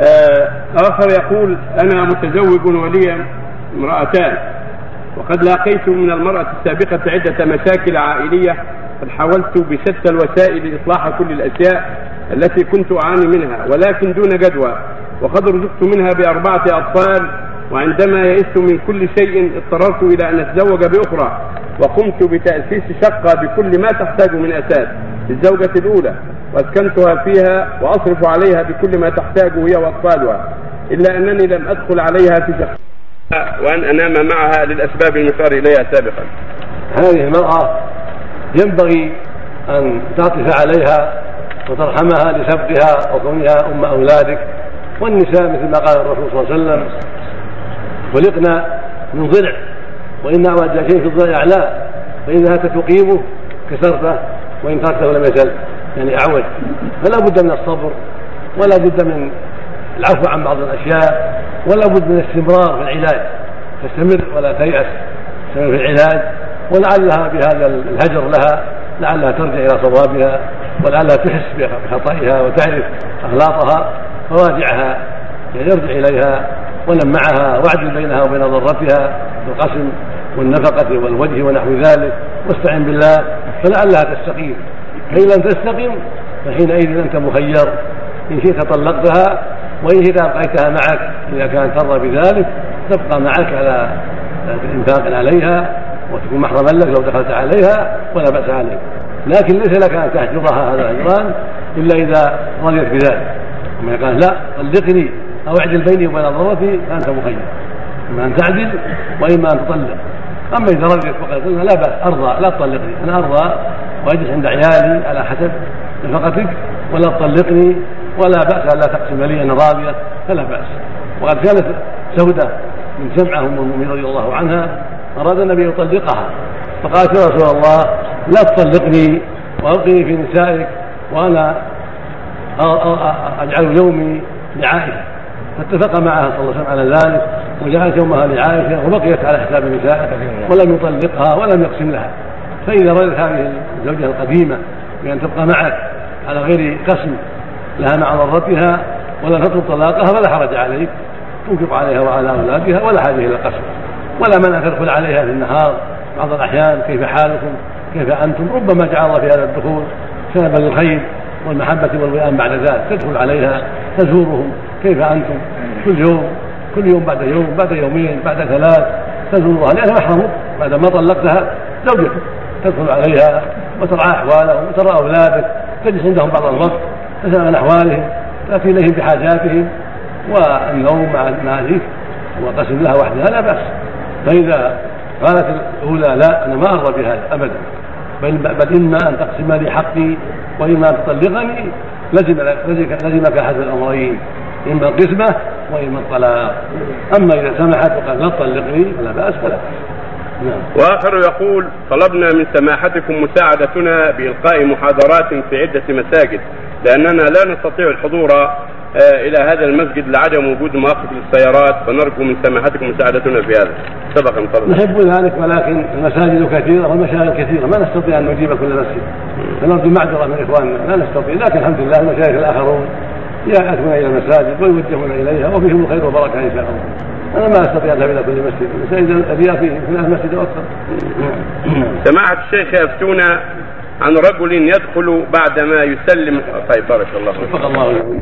آه، آخر يقول أنا متزوج ولي امرأتان وقد لاقيت من المرأة السابقة عدة مشاكل عائلية قد حاولت بشتى الوسائل إصلاح كل الأشياء التي كنت أعاني منها ولكن دون جدوى وقد رزقت منها بأربعة أطفال وعندما يئست من كل شيء اضطررت إلى أن أتزوج بأخرى وقمت بتأسيس شقة بكل ما تحتاج من أساس للزوجة الأولى. واسكنتها فيها وأصرف عليها بكل ما تحتاجه هي وأطفالها إلا أنني لم أدخل عليها في شخص وأن أنام معها للأسباب المشار إليها سابقا. هذه المرأة ينبغي أن تعطف عليها وترحمها لسبقها وكونها أم أولادك والنساء مثل ما قال الرسول صلى الله عليه وسلم خلقنا من ضلع وإن اعوج شيء في الضلع اعلاه فاذا تقيمه كسرته وإن تركته لم يزل يعني أعوج. فلا بد من الصبر ولا بد من العفو عن بعض الأشياء ولا بد من الاستمرار في العلاج. تستمر ولا تيأس تستمر في العلاج ولعلها بهذا الهجر لها لعلها ترجع إلى صوابها ولعلها تحس بخطئها وتعرف أغلاطها فراجعها يعني ارجع إليها ولم معها واعدل بينها وبين ضرتها بالقسم والنفقة والوجه ونحو ذلك واستعن بالله فلعلها تستقيم. فإن لم تستقم فحينئذ أنت مخير. إن شئت طلقتها وإن شئت أبقيتها معك. إذا كانت ترضى بذلك تبقى معك على إنفاق عليها وتكون محرما لك لو دخلت عليها ولا بأس عليك. لكن ليس لك أن تحجرها هذا الهجران إلا إذا رضيت بذلك. أما قال لا طلقني أو اعدل بيني وبين ضرتي فأنت مخير. إما أن تعدل وإما أن تطلق. أما إذا رضيت قلنا لا بأس أرضى لا تطلقني أنا أرضى. واجلس عند عيالي على حسب نفقتك ولا تطلقني ولا بأس ألا تقسم لي أنا راضية فلا بأس. وقد كانت سودة من سمعة أم المؤمنين رضي الله عنها أراد النبي أن يطلقها. فقالت يا رسول الله لا تطلقني وألقني في نسائك وأنا أجعل يومي لعائشة فاتفق معها صلى الله عليه وسلم على ذلك وجعلت يومها لعائشة وبقيت على حساب نسائه ولم يطلقها ولم يقسم لها فإذا ردت هذه الزوجة القديمة بأن تبقى معك على غير قسم لها مع ضرتها ولا تطلب طلاقها فلا حرج عليك تنفق عليها وعلى أولادها ولا حاجة إلى القسم ولا من أن تدخل عليها في النهار بعض الأحيان كيف حالكم؟ كيف أنتم؟ ربما جعل الله في هذا الدخول سببا للخير والمحبة والوئام بعد ذلك. تدخل عليها تزورهم كيف أنتم؟ كل يوم كل يوم بعد يوم بعد يومين بعد ثلاث تزورها لأنها محرمة بعد ما طلقتها زوجتك. تدخل عليها وترعى احوالهم وترى أولادك تجلس عندهم بعض الوقت تسأل عن أحوالهم تأتي إليهم بحاجاتهم والنوم مع المالك وقسم لها وحدها لا بأس. فإذا قالت الأولى لا أنا ما أرضى بهذا ابدا. بل, بل إما أن تقسم لي حقي وإما أن تطلقني. لزم لزمك احد الأمرين إما القسمة وإما الطلاق. أما إذا سمحت وقال لا تطلقني فلا بأس فلا نعم. وآخر يقول طلبنا من سماحتكم مساعدتنا بإلقاء محاضرات في عدة مساجد لأننا لا نستطيع الحضور آه، إلى هذا المسجد لعدم وجود مواقف للسيارات فنرجو من سماحتكم مساعدتنا في هذا. سبقا طبعا نحب ذلك ولكن المساجد كثيرة والمشاغل كثيرة. ما نستطيع أن نجيب كل مسجد. فنرجو معذرة من إخواننا. لا نستطيع لكن الحمد لله المشايخ الآخرون يأتون إلى المساجد ويوجهون إليها وفيهم الخير والبركة إن شاء الله. أنا ما أستطيع أذهب إلى كل مسجد. المساجد الرياض فيه في المسجد أكثر سماحة الشيخ يفتون عن رجل يدخل بعدما يسلم. طيب بارك الله فيك. الله.